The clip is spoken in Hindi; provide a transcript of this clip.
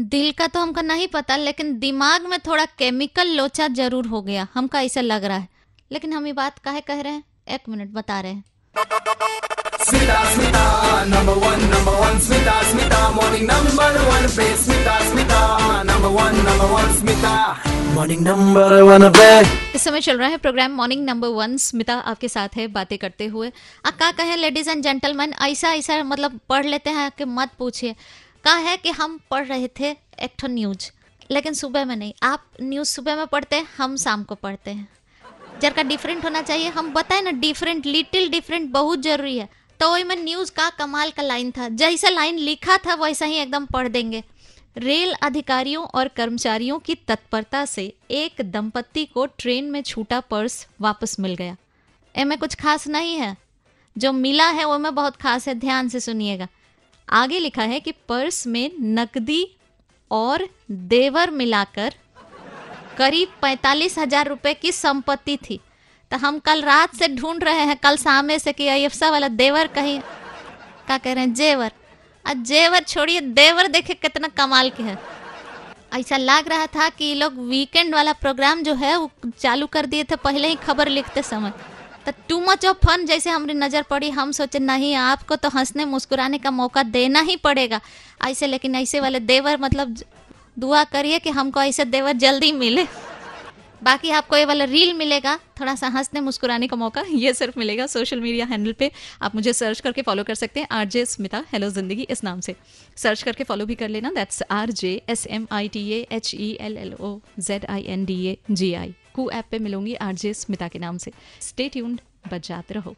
दिल का तो हमको नहीं पता लेकिन दिमाग में थोड़ा केमिकल लोचा ज़रूर हो गया हमको ऐसा लग रहा है। लेकिन हम ये बात काहे कह रहे हैं? एक मिनट बता रहे हैं। morning number one, पे इस समय चल रहा है programme morning number one Smita आपके साथ है बातें करते हुए। आ का कहे लेडीज़ एंड जेंटलमैन ऐसा ऐसा मतलब पढ़ लेते हैं कि मत पूछिए। का है कि हम पढ़ रहे थे एक ठो न्यूज़, लेकिन सुबह में नहीं। आप न्यूज़ सुबह में पढ़ते हैं, हम शाम को पढ़ते हैं। जर का डिफरेंट होना चाहिए। हम बताए ना डिफरेंट लिटिल डिफरेंट बहुत ज़रूरी है। तो वही में न्यूज़ का कमाल का लाइन था। जैसा लाइन लिखा था, वैसा ही एकदम पढ़ देंगे। रेल अधिकारियों और कर्मचारियों की तत्परता से एक दंपत्ति को ट्रेन में छूटा पर्स वापस मिल गया। एमे कुछ खास नहीं है। जो मिला है, वो में बहुत खास है। ध्यान से सुनिएगा। आगे लिखा है कि पर्स में नकदी और देवर मिलाकर करीब पैंतालीस हज़ार रुपए की संपत्ति थी। तो हम कल रात से ढूंढ रहे हैं, कल सामने से कि अयफसा वाला देवर कहीं क्या कह रहे हैं? जेवर। आ जेवर छोड़िए, देवर देखे कितना कमाल के है। ऐसा लग रहा था कि ये लोग वीकेंड वाला प्रोग्राम जो है, वो चालू कर दिए थे, पहले ही खबर लिखते समय। तो टू मच ऑफ़ फन जैसे हमारी नज़र पड़ी, हम सोचे, नहीं, आपको तो हंसने मुस्कुराने का मौका देना ही पड़ेगा। ऐसे, लेकिन ऐसे वाले देवर मतलब दुआ करिए कि हमको ऐसे देवर जल्दी मिले। बाकी आपको ये वाला रील मिलेगा, थोड़ा सा हंसने मुस्कुराने का मौका, ये सिर्फ़ मिलेगा सोशल मीडिया हैंडल पे। आप मुझे सर्च करके फॉलो कर सकते हैं आर जे स्मिता हेलो ज़िंदगी इस नाम से। सर्च करके फॉलो भी कर लेना that's R J S M I T H E L L O Z I N D A G I Koo app पे मिलूँगी आरजे स्मिता के नाम से। स्टे ट्यून्ड बच जाते रहो।